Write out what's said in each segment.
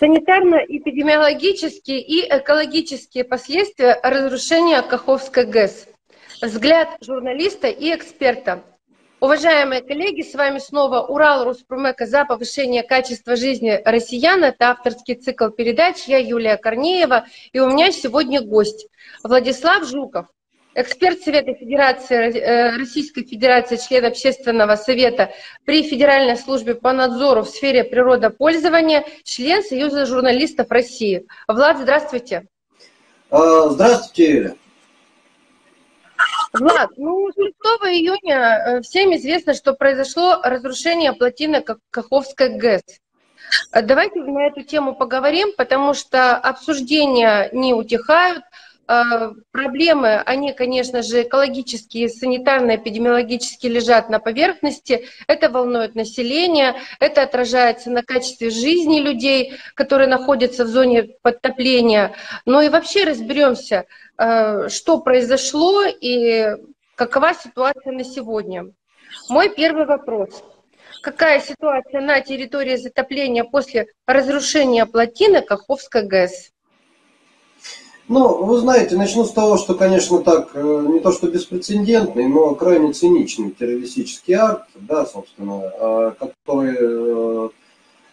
Санитарно-эпидемиологические и экологические последствия разрушения Каховской ГЭС. Взгляд журналиста и эксперта. Уважаемые коллеги, с вами снова Урал Руспромека за повышение качества жизни россиян. Это авторский цикл передач. Я Юлия Корнеева. И у меня сегодня гость Владислав Жуков, эксперт Совета Федерации, э, Российской Федерации, член Общественного совета при Федеральной службе по надзору в сфере природопользования, член Союза журналистов России. Влад, здравствуйте. А, здравствуйте, Юля. Влад, ну 6 июня э, всем известно, что произошло разрушение плотины Каховской ГЭС. Давайте на эту тему поговорим, потому что обсуждения не утихают, Э, проблемы, они, конечно же, экологические, санитарные, эпидемиологические лежат на поверхности. Это волнует население, это отражается на качестве жизни людей, которые находятся в зоне подтопления. Ну и вообще разберемся, э, что произошло и какова ситуация на сегодня. Мой первый вопрос. Какая ситуация на территории затопления после разрушения плотины Каховской ГЭС? Ну, вы знаете, начну с того, что, конечно, так, э, не то что беспрецедентный, но крайне циничный террористический акт, да, собственно, э, который, э,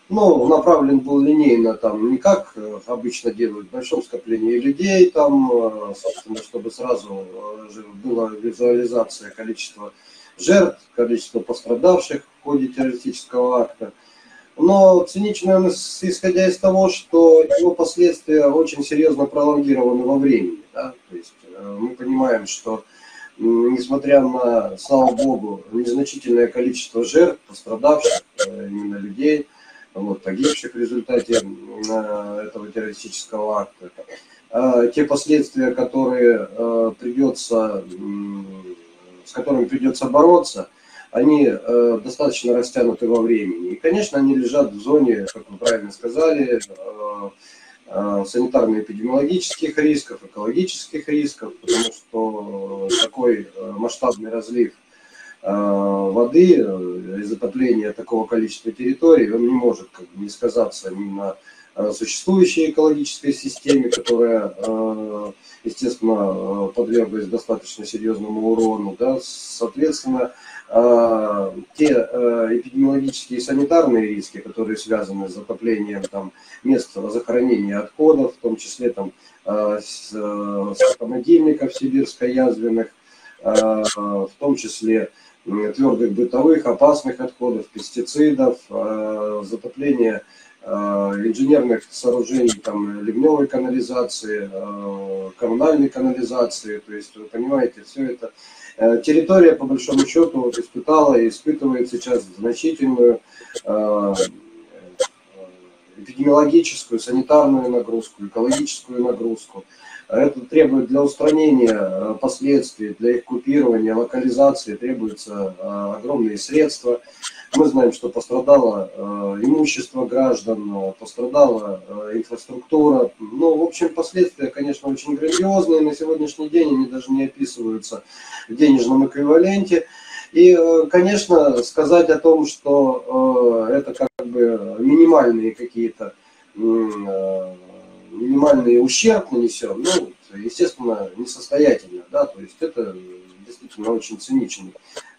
ну, направлен был линейно, там, не как обычно делают в большом скоплении людей, там, собственно, чтобы сразу была визуализация количества жертв, количества пострадавших в ходе террористического акта – но цинично он, исходя из того, что его последствия очень серьезно пролонгированы во времени. Да? То есть э, мы понимаем, что несмотря на, слава богу, незначительное количество жертв, пострадавших, э, именно людей, вот, погибших в результате э, этого террористического акта, те последствия, которые придется, с которыми придется бороться – они э, достаточно растянуты во времени. И, конечно, они лежат в зоне, как вы правильно сказали, э, э, санитарно-эпидемиологических рисков, экологических рисков, потому что такой э, масштабный разлив э, воды э, и такого количества территорий, он не может как бы, не сказаться ни на существующей экологической системе, которая, естественно, подверглась достаточно серьезному урону. Да, соответственно, а, те э, эпидемиологические и санитарные риски, которые связаны с затоплением там, мест захоронения отходов, в том числе там, э, с, э, с холодильников сибирско-язвенных, в том числе твердых бытовых, опасных отходов, пестицидов, затопление инженерных сооружений, там, ливневой канализации, коммунальной канализации. То есть, вы понимаете, все это Э, территория, по большому счету, испытала и испытывает сейчас значительную э, эпидемиологическую, санитарную нагрузку, экологическую нагрузку. Это требует для устранения э, последствий, для их купирования, локализации требуются э, огромные средства. Мы знаем, что пострадало э, имущество граждан, пострадала инфраструктура. Ну, в общем, последствия, конечно, очень грандиозные. На сегодняшний день они даже не описываются в денежном эквиваленте. И, конечно, сказать о том, что это как бы минимальные какие-то минимальный ущерб нанесен, ну, естественно, несостоятельно, да, то есть это действительно очень циничный э,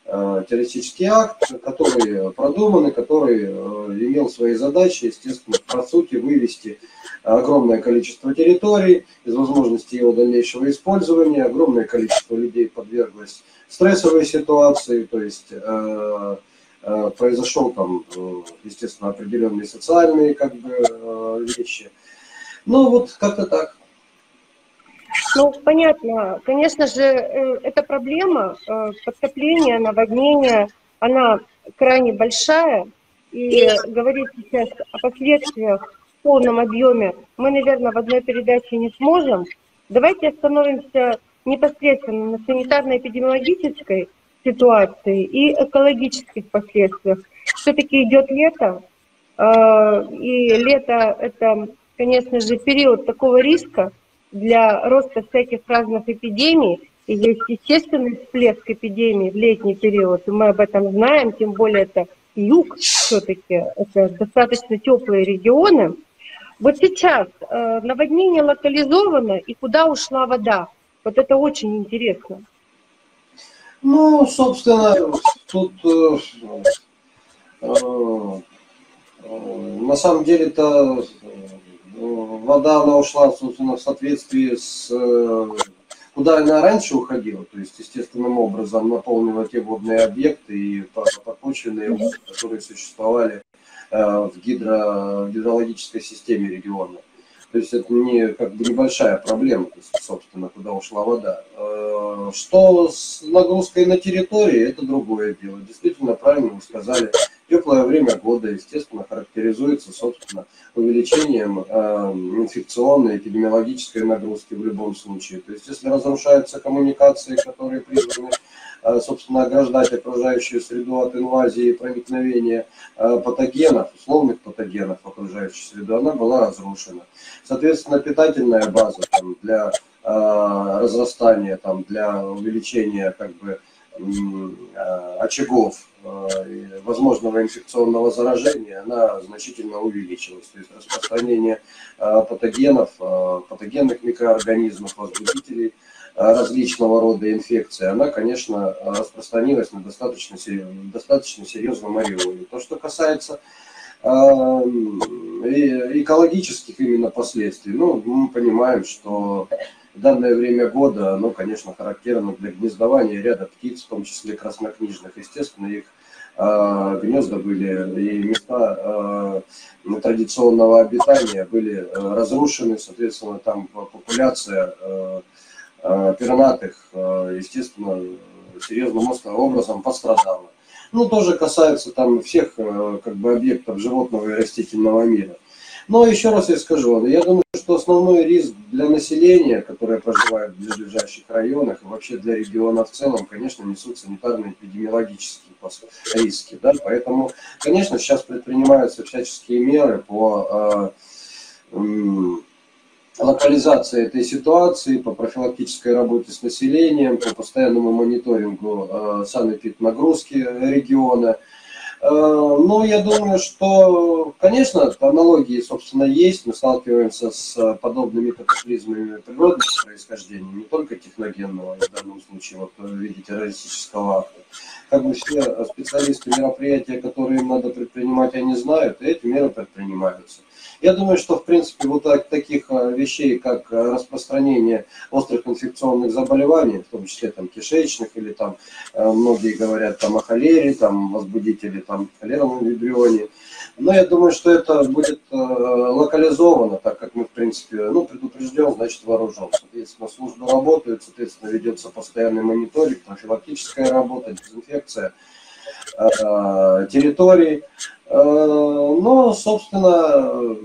террористический акт, который продуман и который э, имел свои задачи, естественно, по сути, вывести огромное количество территорий из возможности его дальнейшего использования, огромное количество людей подверглось стрессовой ситуации, то есть э, э, произошел там, э, естественно, определенные социальные как бы, э, вещи – ну, вот как-то так. Ну, понятно. Конечно же, э, эта проблема э, подтопления, наводнения, она крайне большая. И говорить сейчас о последствиях в полном объеме мы, наверное, в одной передаче не сможем. Давайте остановимся непосредственно на санитарно-эпидемиологической ситуации и экологических последствиях. Все-таки идет лето, э, и лето – это конечно же, период такого риска для роста всяких разных эпидемий, и есть естественный всплеск эпидемии в летний период, и мы об этом знаем, тем более это юг все-таки, это достаточно теплые регионы. Вот сейчас э, наводнение локализовано и куда ушла вода? Вот это очень интересно. Ну, собственно, тут э, э, на самом деле-то вода она ушла, собственно, в соответствии с куда она раньше уходила, то есть естественным образом наполнила те водные объекты и подпочвенные которые существовали в, гидро, гидрологической системе региона. То есть это не как бы небольшая проблема, то есть, собственно, куда ушла вода. Э, что с нагрузкой на территории, это другое дело. Действительно, правильно вы сказали, теплое время года, естественно, характеризуется, собственно, увеличением э, инфекционной, эпидемиологической нагрузки в любом случае. То есть, если разрушаются коммуникации, которые призваны Э, собственно, ограждать окружающую среду от инвазии и проникновения э, патогенов, условных патогенов в окружающую среду, она была разрушена. Соответственно, питательная база там, для э, разрастания, там, для увеличения как бы, очагов возможного инфекционного заражения, она значительно увеличилась. То есть распространение патогенов, патогенных микроорганизмов, возбудителей – различного рода инфекции, она, конечно, распространилась на достаточно, достаточно серьезном ореоле. То, что касается экологических именно последствий, ну, мы понимаем, что данное время года, оно, конечно, характерно для гнездования ряда птиц, в том числе краснокнижных. Естественно, их гнезда были и места традиционного обитания были разрушены, соответственно, там популяция Э, пернатых, э, естественно, серьезным образом пострадала. Ну, тоже касается там всех э, как бы объектов животного и растительного мира. Но еще раз я скажу, я думаю, что основной риск для населения, которое проживает в ближайших районах и вообще для региона в целом, конечно, несут санитарно-эпидемиологические риски. Да? Поэтому, конечно, сейчас предпринимаются всяческие меры по локализации этой ситуации, по профилактической работе с населением, по постоянному мониторингу э, санэпид нагрузки региона. Э, ну, я думаю, что, конечно, аналогии, собственно, есть. Мы сталкиваемся с подобными катаклизмами природного происхождения, не только техногенного, в данном случае, вот в виде террористического акта. Как бы все специалисты мероприятия, которые им надо предпринимать, они знают, и эти меры предпринимаются. Я думаю, что, в принципе, вот так, таких э, вещей, как э, распространение острых инфекционных заболеваний, в том числе там кишечных, или там э, многие говорят там о холере, там возбудители там холеровом вибрионе, но я думаю, что это будет локализовано, так как мы, в принципе, ну, предупрежден, значит вооружен. Соответственно, службы работают, соответственно, ведется постоянный мониторинг, профилактическая работа, дезинфекция территорий. Но, собственно,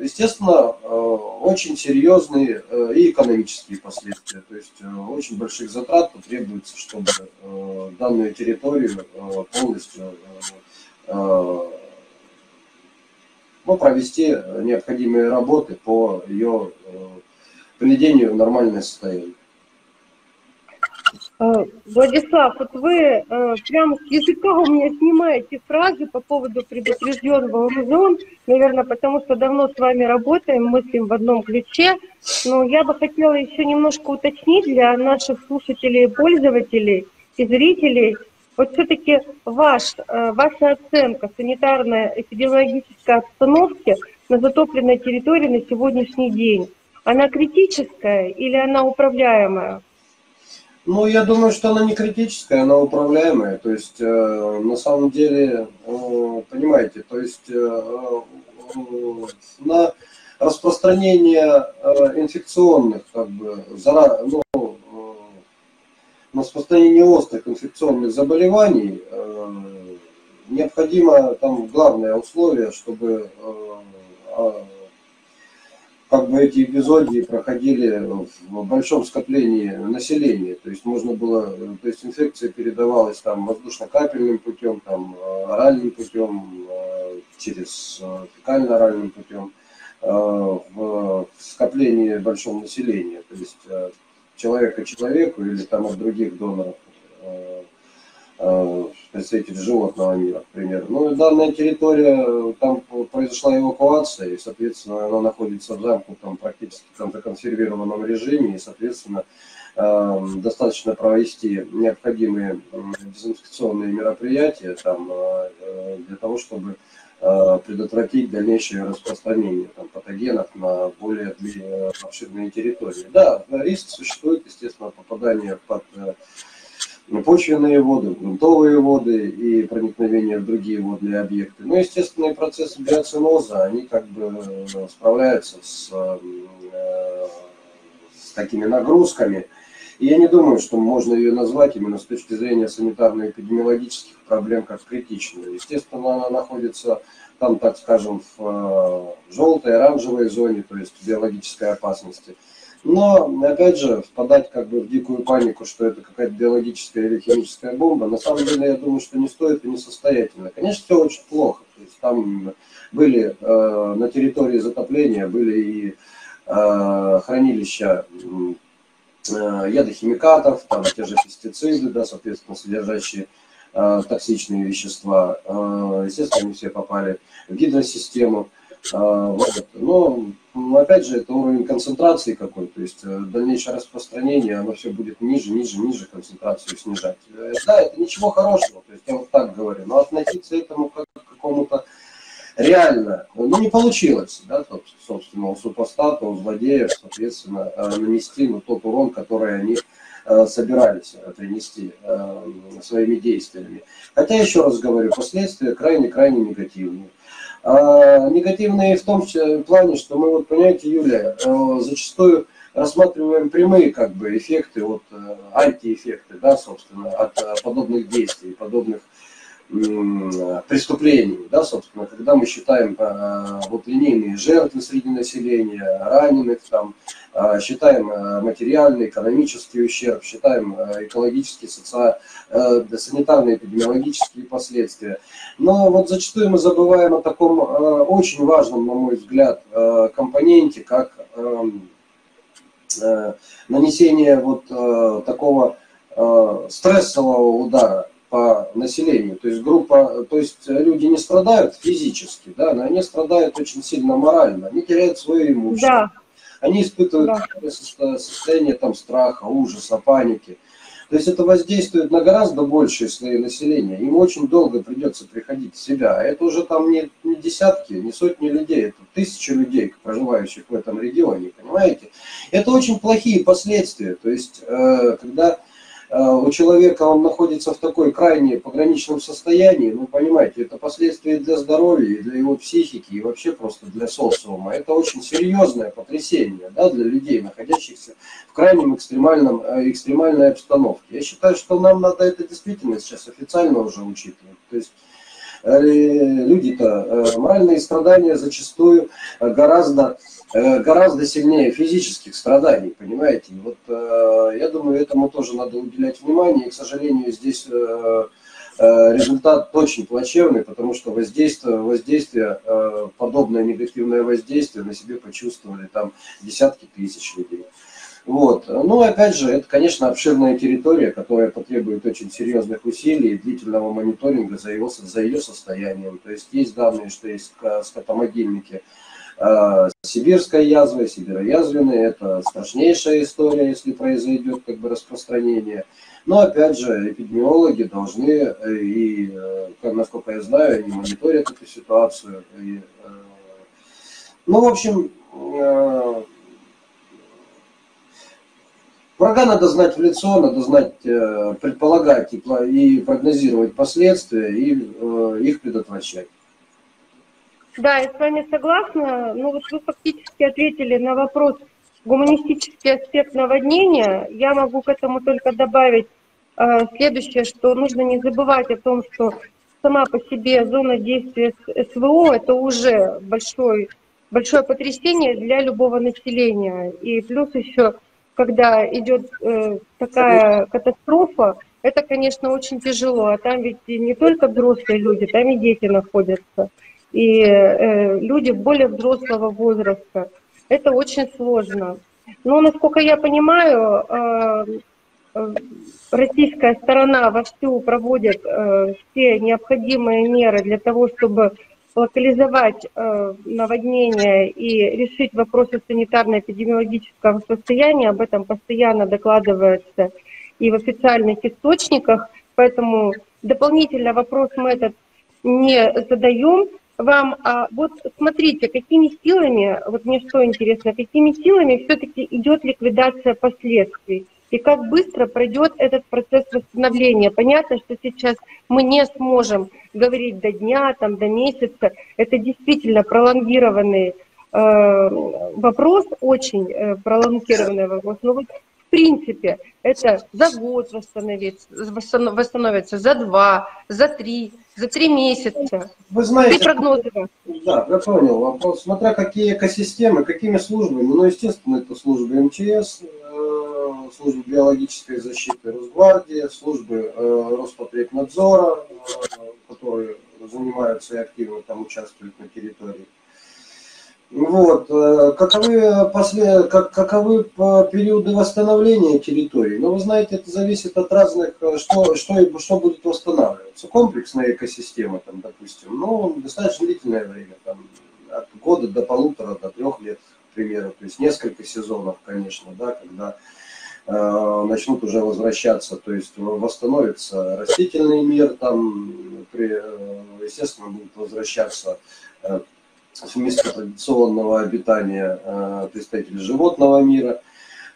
естественно, э, очень серьезные э, и экономические последствия. То есть э, очень больших затрат потребуется, чтобы данную территорию полностью ну, провести необходимые работы по ее приведению в нормальное состояние. Э, Владислав, вот вы э, прямо с языка у меня снимаете фразы по поводу предупрежден вооружен, наверное, потому что давно с вами работаем, мыслим в одном ключе. Но я бы хотела еще немножко уточнить для наших слушателей пользователей и зрителей, вот все-таки ваш, э, ваша оценка санитарной эпидемиологической обстановки на затопленной территории на сегодняшний день, она критическая или она управляемая? Ну, я думаю, что она не критическая, она управляемая. То есть, э, на самом деле, э, понимаете, то есть э, э на распространение э, инфекционных, как бы, зара, ну, э, на распространение острых инфекционных заболеваний э, необходимо там главное условие, чтобы э, как бы эти эпизоды проходили в большом скоплении населения. То есть можно было, то есть инфекция передавалась там воздушно-капельным путем, там оральным путем, э, через э, фекально-оральным путем э, в скоплении большого населения. То есть человека человеку или там от других доноров представители животного мира, к примеру. Ну, данная территория, там произошла эвакуация, и, соответственно, она находится в замкнутом, практически там законсервированном режиме, и, соответственно, Эм, достаточно провести необходимые дезинфекционные мероприятия там, э, для того, чтобы э, предотвратить дальнейшее распространение там, патогенов на более обширные территории. Да, риск существует, естественно, попадание под э, почвенные воды, грунтовые воды и проникновение в другие водные объекты. Но естественные процессы биоциноза, они как бы справляются с, с такими нагрузками, и я не думаю, что можно ее назвать именно с точки зрения санитарно-эпидемиологических проблем как критичную. Естественно, она находится там, так скажем, в э, желтой, оранжевой зоне, то есть биологической опасности. Но, опять же, впадать как бы в дикую панику, что это какая-то биологическая или химическая бомба, на самом деле, я думаю, что не стоит и несостоятельно. Конечно, все очень плохо. То есть там были э, на территории затопления, были и э, хранилища Э, ядохимикатов, там те же пестициды, да, соответственно, содержащие э, токсичные вещества. Э, естественно, они все попали в гидросистему. Вот. Но, опять же, это уровень концентрации какой, то есть дальнейшее распространение, оно все будет ниже, ниже, ниже концентрацию снижать. Да, это ничего хорошего, то есть я вот так говорю, но относиться к этому как к какому-то реально, ну, не получилось, да, собственно, у супостата, у злодеев, соответственно, э, нанести ну, тот урон, который они э, собирались принести э, своими действиями. Хотя, еще раз говорю, последствия крайне-крайне негативные. А, негативные в том плане, что мы, вот, понимаете, Юлия, зачастую рассматриваем прямые как бы эффекты, вот, антиэффекты, да, собственно, от подобных действий, подобных преступлений, да, собственно, когда мы считаем э, вот линейные жертвы среди населения, раненых, там, э, считаем э, материальный, экономический ущерб, считаем экологические, социальные, санитарные, эпидемиологические последствия. Но вот зачастую мы забываем о таком очень важном, на мой взгляд, компоненте, как эм, нанесение вот такого стрессового удара по населению. То есть группа, то есть люди не страдают физически, да, но они страдают очень сильно морально. Они теряют свое имущество. Да. Они испытывают да. состояние там страха, ужаса, паники. То есть это воздействует на гораздо большее слои населения. Им очень долго придется приходить в себя. Это уже там не, не десятки, не сотни людей, это тысячи людей, проживающих в этом регионе, понимаете? Это очень плохие последствия. То есть, э, когда у человека он находится в такой крайне пограничном состоянии, ну, понимаете, это последствия для здоровья, и для его психики, и вообще просто для социума. Это очень серьезное потрясение да, для людей, находящихся в крайнем экстремальном, э, экстремальной обстановке. Я считаю, что нам надо это действительно сейчас официально уже учитывать. То есть э, люди-то, моральные страдания зачастую гораздо Э, гораздо сильнее физических страданий, понимаете? Вот э, я думаю, этому тоже надо уделять внимание. И, к сожалению, здесь э, результат очень плачевный, потому что воздействие, воздействие подобное негативное воздействие на себе почувствовали там десятки тысяч людей. Вот. Ну, опять же, это, конечно, обширная территория, которая потребует очень серьезных усилий и длительного мониторинга за, его, за ее состоянием. То есть есть данные, что есть скотомогильники, а, сибирская язва, сибироязвенная – это страшнейшая история, если произойдет как бы распространение. Но опять же, эпидемиологи должны, э, и, э, насколько я знаю, они мониторят эту ситуацию. И, э, ну, в общем, врага надо знать в лицо, надо знать, предполагать и прогнозировать последствия и их предотвращать. Да, я с вами согласна. Ну вот вы фактически ответили на вопрос гуманистический аспект наводнения. Я могу к этому только добавить э, следующее, что нужно не забывать о том, что сама по себе зона действия СВО – это уже большой, большое потрясение для любого населения. И плюс еще, когда идет э, такая катастрофа, это, конечно, очень тяжело. А там ведь не только взрослые люди, там и дети находятся и э, люди более взрослого возраста. Это очень сложно. Но, насколько я понимаю, э, российская сторона вовсю проводит все необходимые меры для того, чтобы локализовать наводнение и решить вопросы санитарно-эпидемиологического состояния. Об этом постоянно докладывается и в официальных источниках. Поэтому дополнительно вопрос мы этот не задаем вам. А вот смотрите, какими силами, вот мне что интересно, какими силами все-таки идет ликвидация последствий? И как быстро пройдет этот процесс восстановления? Понятно, что сейчас мы не сможем говорить до дня, там, до месяца. Это действительно пролонгированный э, вопрос, очень э, пролонгированный вопрос. Но вот в принципе, это за год восстановится, восстановится, за два, за три, за три месяца. Вы знаете, прогнозы. Да, я понял вопрос. Смотря какие экосистемы, какими службами. Ну, естественно, это службы МЧС, э, службы биологической защиты Росгвардии, службы э, Роспотребнадзора, э, которые занимаются и активно там участвуют на территории. Вот. Э, каковы, после, как, каковы периоды восстановления территории? Ну, вы знаете, это зависит от разных, э, что, что, что будет восстанавливаться. Комплексная экосистема, там, допустим, ну, достаточно длительное время, там, от года до полутора, до трех лет, к примеру. То есть несколько сезонов, конечно, да, когда начнут уже возвращаться, то есть восстановится растительный мир, там, при, э, естественно, будут возвращаться э, с места традиционного обитания э, представителей животного мира.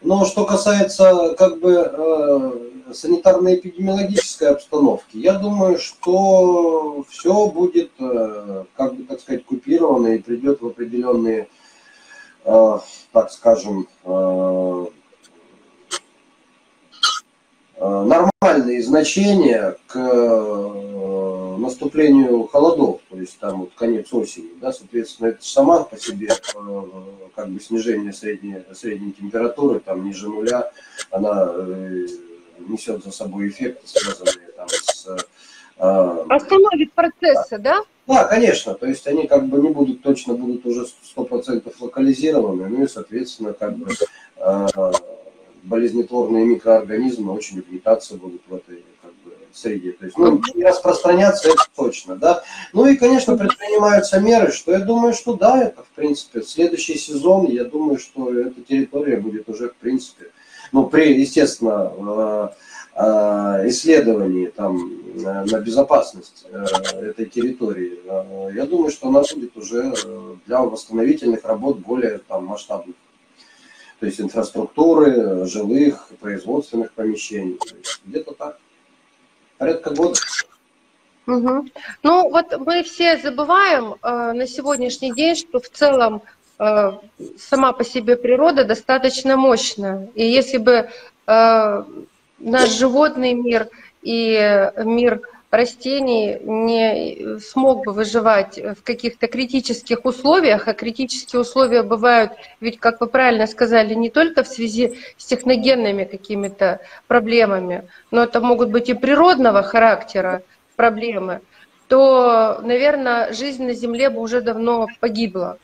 Но что касается как бы э, санитарно-эпидемиологической обстановки, я думаю, что все будет, э, как бы так сказать, купировано и придет в определенные, так скажем, нормальные значения к наступлению холодов, то есть там вот конец осени, да, соответственно, это сама по себе э, как бы снижение средней, средней температуры, там ниже нуля, она э, несет за собой эффекты, связанные там с... Э, Остановит процессы, да? Да, конечно, то есть они как бы не будут, точно будут уже 100% локализированы, ну и, соответственно, как бы болезнетворные микроорганизмы очень угнетаться будут в этой среде. То есть, ну, не распространяться это точно, да. Ну и, конечно, предпринимаются меры, что я думаю, что да, это, в принципе, следующий сезон, я думаю, что эта территория будет уже, в принципе, ну, при, естественно, э, э, исследовании там э, на безопасность этой территории, я думаю, что она будет уже для восстановительных работ более там масштабных. То есть инфраструктуры, жилых, производственных помещений. Где-то так порядка года. Угу. Ну вот мы все забываем э, на сегодняшний день, что в целом э, сама по себе природа достаточно мощная. И если бы э, наш животный мир и мир растений не смог бы выживать в каких-то критических условиях, а критические условия бывают, ведь, как вы правильно сказали, не только в связи с техногенными какими-то проблемами, но это могут быть и природного характера проблемы, то, наверное, жизнь на Земле бы уже давно погибла.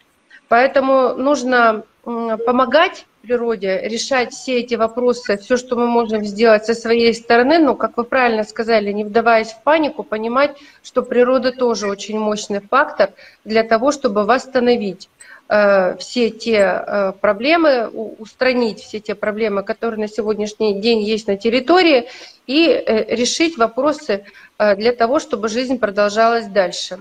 Поэтому нужно помогать природе решать все эти вопросы, все, что мы можем сделать со своей стороны, но, как вы правильно сказали, не вдаваясь в панику, понимать, что природа тоже очень мощный фактор для того, чтобы восстановить э, все те э, проблемы, устранить все те проблемы, которые на сегодняшний день есть на территории, и э, решить вопросы для того, чтобы жизнь продолжалась дальше.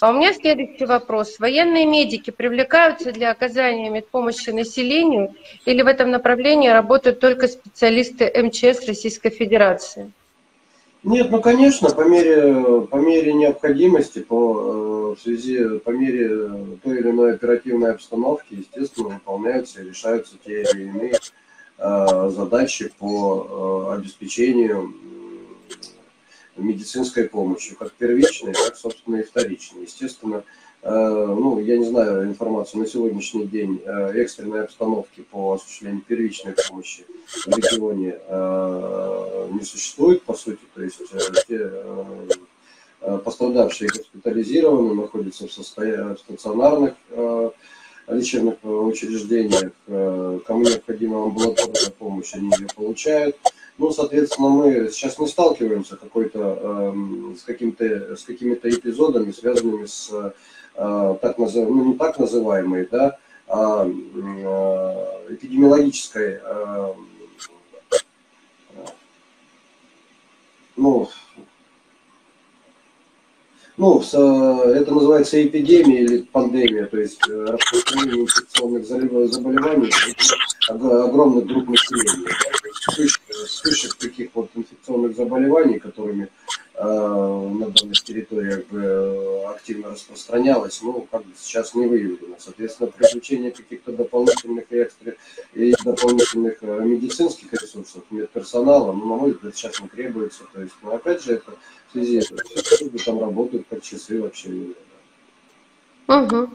А у меня следующий вопрос. Военные медики привлекаются для оказания медпомощи населению или в этом направлении работают только специалисты МЧС Российской Федерации? Нет, ну конечно, по мере, по мере необходимости, по, э, в связи, по мере той или иной оперативной обстановки, естественно, выполняются и решаются те или иные э, задачи по э, обеспечению медицинской помощи, как первичной, так, собственно, и вторичной. Естественно, э, ну, я не знаю информацию на сегодняшний день э, экстренной обстановки по осуществлению первичной помощи в регионе э, не существует, по сути, то есть те пострадавшие госпитализированы, находятся в, состоянии, в стационарных лечебных учреждениях, кому необходима амбулаторная помощь, они ее получают. Ну, соответственно, мы сейчас не сталкиваемся какой-то, эм, с, каким-то, с какими-то эпизодами, связанными с так называемой, ну, не так называемой, да, а эпидемиологической ну, ну, это называется эпидемия или пандемия, то есть э, распространение инфекционных заболеваний огромных групп населения. Вспышек, вспышек таких вот инфекционных заболеваний, которыми э, на данных территориях э, активно распространялось, ну, как бы сейчас не выявлено. Соответственно, привлечение каких-то дополнительных и, экстра, и дополнительных медицинских ресурсов, медперсонала, ну, на мой взгляд, сейчас не требуется. То есть, ну, опять же, это в связи с этим, там работают как часы вообще. Угу.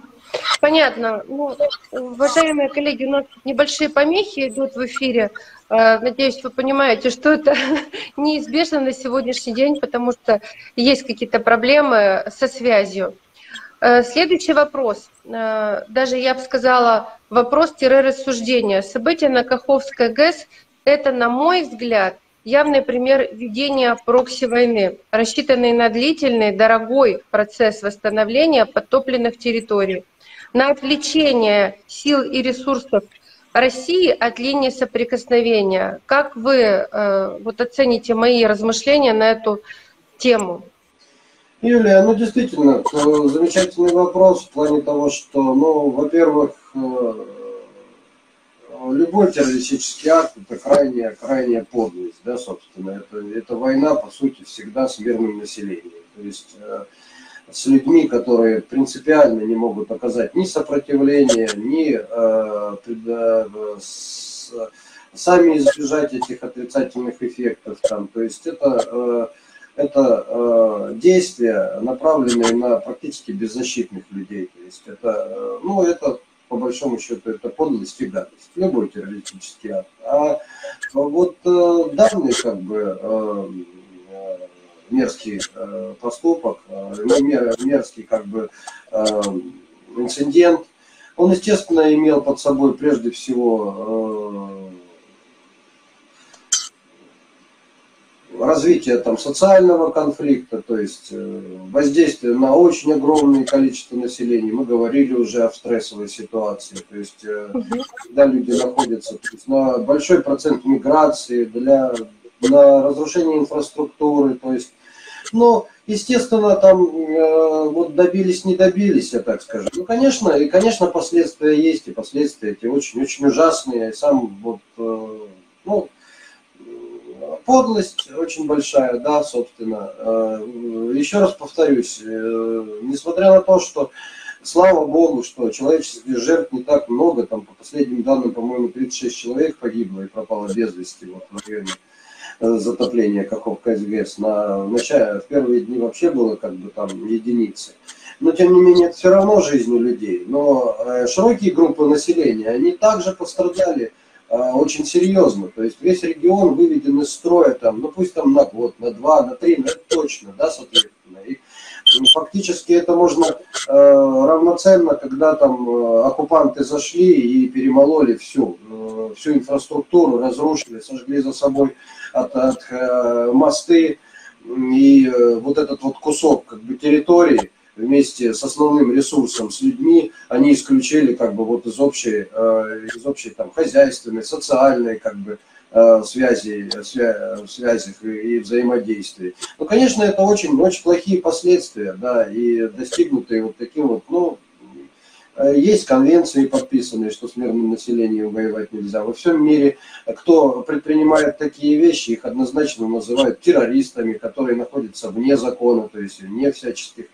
Понятно. Ну, уважаемые коллеги, у нас небольшие помехи идут в эфире. Э, надеюсь, вы понимаете, что это неизбежно на сегодняшний день, потому что есть какие-то проблемы со связью. Э, следующий вопрос. Э, даже я бы сказала, вопрос-рассуждение. События на Каховской ГЭС – это, на мой взгляд, явный пример ведения прокси-войны, рассчитанный на длительный, дорогой процесс восстановления подтопленных территорий, на отвлечение сил и ресурсов России от линии соприкосновения. Как вы э, вот оцените мои размышления на эту тему? Юлия, ну действительно, замечательный вопрос в плане того, что, ну, во-первых, э, любой террористический акт это крайняя, крайняя подлость, да, собственно. Это, это война, по сути, всегда с мирным населением. То есть э, с людьми, которые принципиально не могут оказать ни сопротивления, ни э, э, с, сами избежать этих отрицательных эффектов. Там. То есть это, э, это э, действия, направленные на практически беззащитных людей. То есть это, э, ну, это по большому счету, это подлость и гадость, любой террористический акт. А вот э, данный, как бы, э мерзкий э, поступок, э, мерзкий, как бы, э, инцидент, он, естественно, имел под собой прежде всего э, развитие там, социального конфликта, то есть э, воздействие на очень огромное количество населения. Мы говорили уже о стрессовой ситуации, то есть угу. когда люди находятся то есть, на большой процент миграции, для, на разрушение инфраструктуры, то есть, но, естественно, там э, вот добились, не добились, я так скажу. Ну, конечно, и, конечно, последствия есть, и последствия эти очень-очень ужасные. Сам вот, ну, подлость очень большая, да, собственно. Э, еще раз повторюсь, э, несмотря на то, что слава богу, что человеческих жертв не так много, там по последним данным, по-моему, 36 человек погибло и пропало без вести вот, в районе э, затопления Каховка СГС. На, в, начале, в первые дни вообще было как бы там единицы. Но тем не менее это все равно жизни людей. Но широкие группы населения, они также пострадали а, очень серьезно. То есть весь регион выведен из строя, там, ну пусть там на год, на два, на три, но это точно, да, соответственно. Ну, фактически это можно э, равноценно, когда там э, оккупанты зашли и перемололи всю, э, всю инфраструктуру, разрушили, сожгли за собой от, от э, мосты. И э, вот этот вот кусок как бы территории, вместе с основным ресурсом, с людьми, они исключили как бы вот из общей, э, из общей там хозяйственной, социальной как бы э, свя, связи и взаимодействия. Ну, конечно, это очень, очень плохие последствия, да, и достигнутые вот таким вот, ну, э, есть конвенции подписанные, что с мирным населением воевать нельзя. Во всем мире, кто предпринимает такие вещи, их однозначно называют террористами, которые находятся вне закона, то есть вне всяческих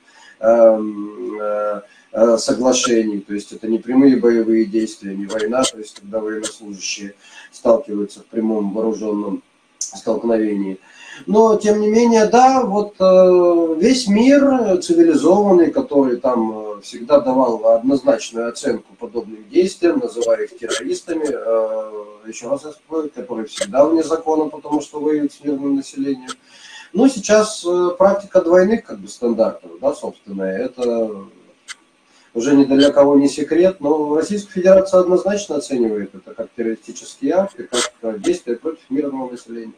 Эм, э, э, соглашений, то есть это не прямые боевые действия, не война, то есть когда военнослужащие сталкиваются в прямом вооруженном столкновении. Но, тем не менее, да, вот э, весь мир цивилизованный, который там всегда давал однозначную оценку подобным действиям, называя их террористами, еще раз которые всегда вне закона, потому что воюют с мирным населением, ну, сейчас э, практика двойных как бы стандартов, да, собственно, это уже ни для кого не секрет, но Российская Федерация однозначно оценивает это как террористический акт и как действие против мирного населения.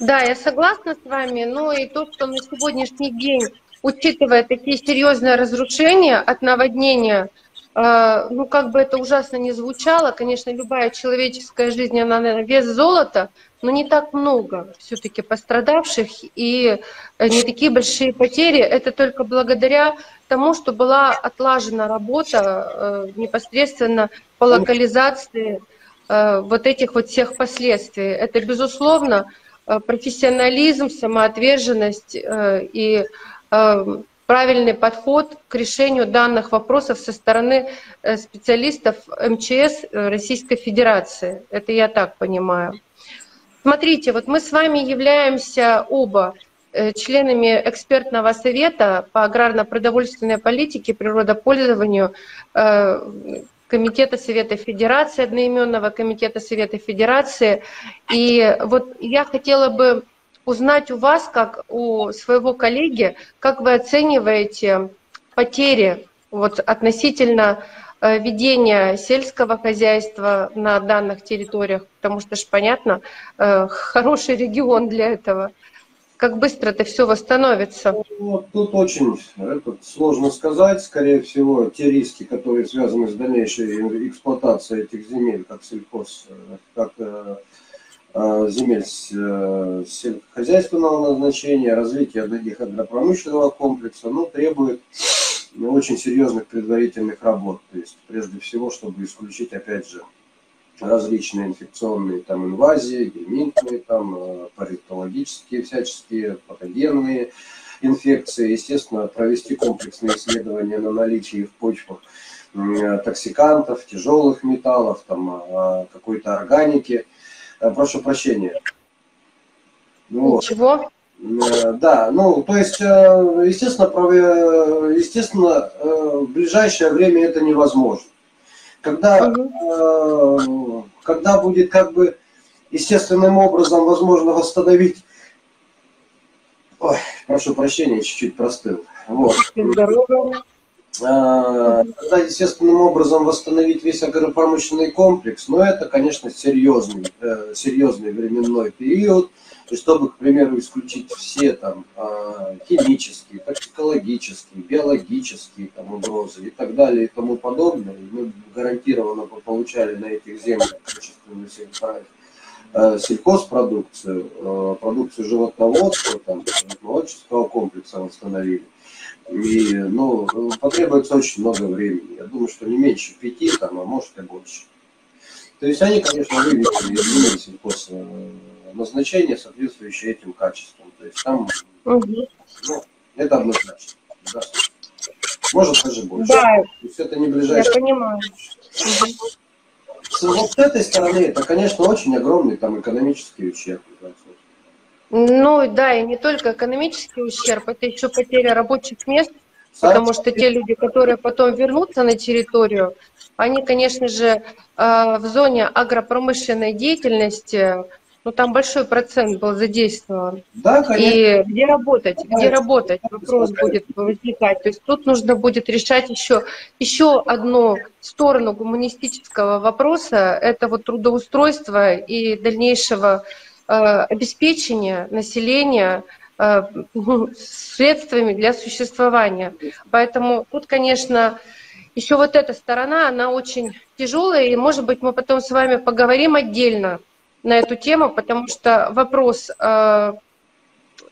Да, я согласна с вами, но и то, что на сегодняшний день, учитывая такие серьезные разрушения от наводнения, э, ну, как бы это ужасно не звучало, конечно, любая человеческая жизнь, она на вес золота, но не так много все-таки пострадавших и э, не такие большие потери. Это только благодаря тому, что была отлажена работа э, непосредственно по локализации вот этих вот всех последствий. Это, безусловно, Э, профессионализм, самоотверженность э, и э, правильный подход к решению данных вопросов со стороны специалистов МЧС Российской Федерации. Это я так понимаю. Смотрите, вот мы с вами являемся оба членами экспертного совета по аграрно-продовольственной политике, природопользованию Комитета Совета Федерации, одноименного Комитета Совета Федерации. И вот я хотела бы узнать у вас, как у своего коллеги, как вы оцениваете потери вот, относительно э, ведения сельского хозяйства на данных территориях, потому что ж понятно, э, хороший регион для этого – как быстро это все восстановится? Ну, тут очень это, сложно сказать. Скорее всего, те риски, которые связаны с дальнейшей эксплуатацией этих земель, как сельхоз, как э, э, земель э, сельскохозяйственного назначения, развитие таких агропромышленного комплекса, ну, требует очень серьезных предварительных работ. То есть, прежде всего, чтобы исключить, опять же, различные инфекционные там инвазии, гельминтные, там э, паритологические всяческие, патогенные инфекции. Естественно, провести комплексные исследования на наличие в почвах э, токсикантов, тяжелых металлов, там, э, какой-то органики. Прошу прощения. Ну, Ничего? Да, ну, то есть, естественно, естественно, в ближайшее время это невозможно. Когда, угу. э, когда будет как бы естественным образом возможно восстановить... Ой, прошу прощения, чуть-чуть простыл. Вот. Здорово. Э, когда естественным образом восстановить весь агропромышленный комплекс, но это, конечно, серьезный, э, серьезный временной период. И чтобы, к примеру, исключить все там а, химические, токсикологические, биологические там, угрозы и так далее и тому подобное, мы гарантированно получали на этих землях качественную э, сельхозпродукцию, э, продукцию животноводства, там, комплекса восстановили. И, ну, потребуется очень много времени. Я думаю, что не меньше пяти, там, а может и больше. То есть они, конечно, вывели из сельхоз э, назначение, соответствующее этим качествам. То есть там угу. ну, это однозначно. Да. Может даже больше. Да. То есть это не ближайшее. Я понимаю. С вот этой стороны это, конечно, очень огромный там экономический ущерб. Ну да, и не только экономический ущерб, это еще потеря рабочих мест, потому что те люди, которые потом вернутся на территорию, они, конечно же, э, в зоне агропромышленной деятельности ну там большой процент был задействован. Да, конечно. И где работать, где работать, вопрос будет возникать. То есть тут нужно будет решать еще, еще одну сторону гуманистического вопроса, это вот трудоустройство и дальнейшего обеспечения населения э, средствами для существования. Поэтому тут, конечно, еще вот эта сторона, она очень тяжелая, и, может быть, мы потом с вами поговорим отдельно на эту тему, потому что вопрос э,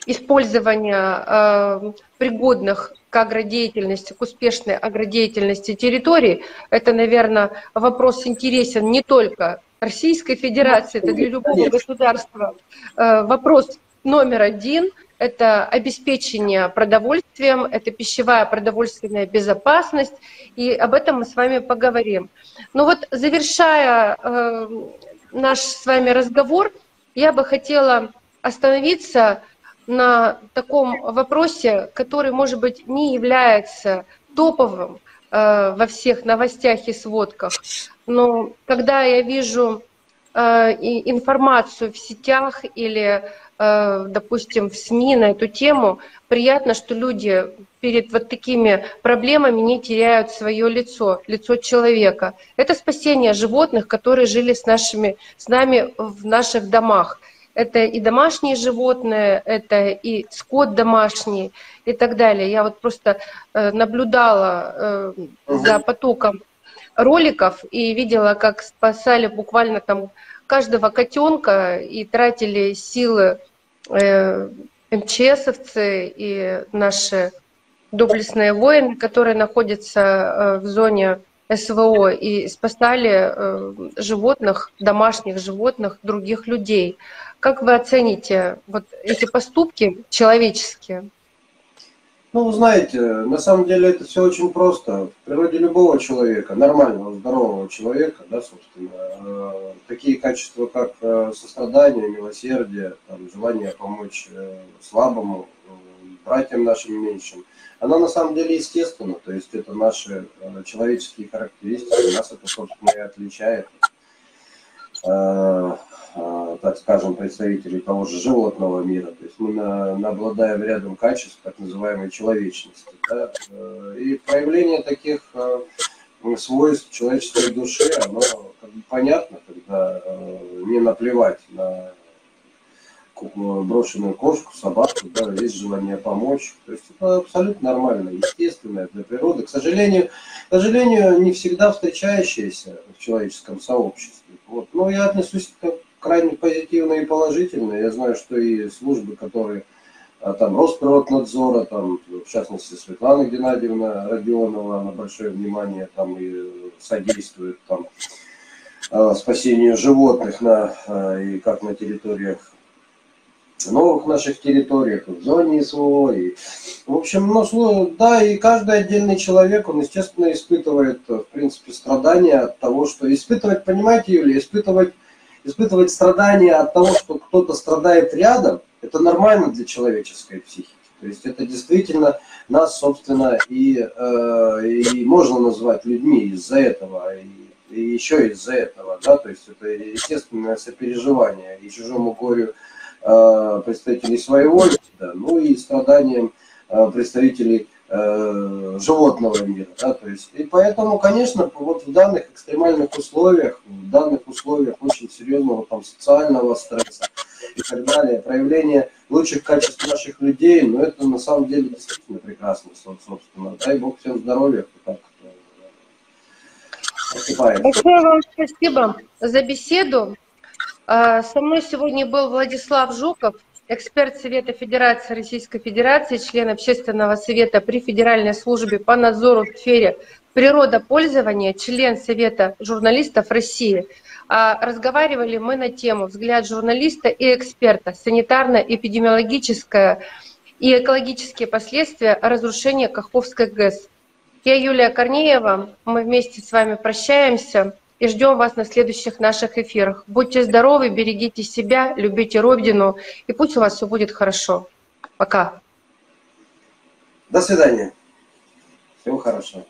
использования э, пригодных к агродеятельности, к успешной агродеятельности территорий, это, наверное, вопрос интересен не только Российской Федерации, это для любого государства. Э, вопрос номер один – это обеспечение продовольствием, это пищевая продовольственная безопасность, и об этом мы с вами поговорим. Но вот завершая э, наш с вами разговор, я бы хотела остановиться на таком вопросе, который, может быть, не является топовым во всех новостях и сводках. Но когда я вижу э, информацию в сетях или, э, допустим, в СМИ на эту тему, приятно, что люди перед вот такими проблемами не теряют свое лицо, лицо человека. Это спасение животных, которые жили с, нашими, с нами в наших домах. Это и домашние животные, это и скот домашний и так далее. Я вот просто э, наблюдала э, за потоком роликов и видела, как спасали буквально там каждого котенка и тратили силы э, МЧСовцы и наши доблестные воины, которые находятся в зоне СВО и спасали э, животных, домашних животных, других людей. Как вы оцените вот эти поступки человеческие? Ну, знаете, на самом деле это все очень просто. В природе любого человека, нормального, здорового человека, да, собственно, э, такие качества, как э, сострадание, милосердие, там, желание помочь э, слабому, братьям нашим меньшим, она на самом деле естественна, то есть это наши человеческие характеристики, нас это, собственно, и отличает Э, так скажем, представителей того же животного мира. То есть мы на, обладаем рядом качеств так называемой человечности. Да? Э, и проявление таких э, свойств человеческой души, оно как бы понятно, когда не наплевать на брошенную кошку, собаку, да, есть желание помочь. То есть это абсолютно нормально, естественное для природы. К сожалению, к сожалению, не всегда встречающееся в человеческом сообществе. Вот. Но я отношусь к крайне позитивно и положительно. Я знаю, что и службы, которые а, там Росприроднадзора, там, в частности, Светлана Геннадьевна Родионова, она большое внимание там и содействует там а, спасению животных на, а, и как на территориях новых наших территориях, в зоне СВО. И, в общем, ну, да, и каждый отдельный человек, он, естественно, испытывает, в принципе, страдания от того, что... Испытывать, понимаете, Юлия, испытывать испытывать страдания от того, что кто-то страдает рядом, это нормально для человеческой психики. То есть это действительно нас, собственно, и, э, и можно назвать людьми из-за этого, и, и еще из-за этого, да, то есть это естественное сопереживание и чужому горю э, представителей своего вида, ну и страданиям э, представителей Э, животного мира. Да, то есть, и поэтому, конечно, вот в данных экстремальных условиях, в данных условиях очень серьезного там, социального стресса и так далее, проявление лучших качеств наших людей, ну, это на самом деле действительно прекрасно, собственно. Дай Бог всем здоровья, кто так поступает. Большое вам спасибо за беседу. А, со мной сегодня был Владислав Жуков, эксперт Совета Федерации Российской Федерации, член Общественного совета при Федеральной службе по надзору в сфере природопользования, член Совета журналистов России. А разговаривали мы на тему «Взгляд журналиста и эксперта. Санитарно-эпидемиологическое и экологические последствия разрушения Каховской ГЭС». Я Юлия Корнеева, мы вместе с вами прощаемся и ждем вас на следующих наших эфирах. Будьте здоровы, берегите себя, любите Родину, и пусть у вас все будет хорошо. Пока. До свидания. Всего хорошего.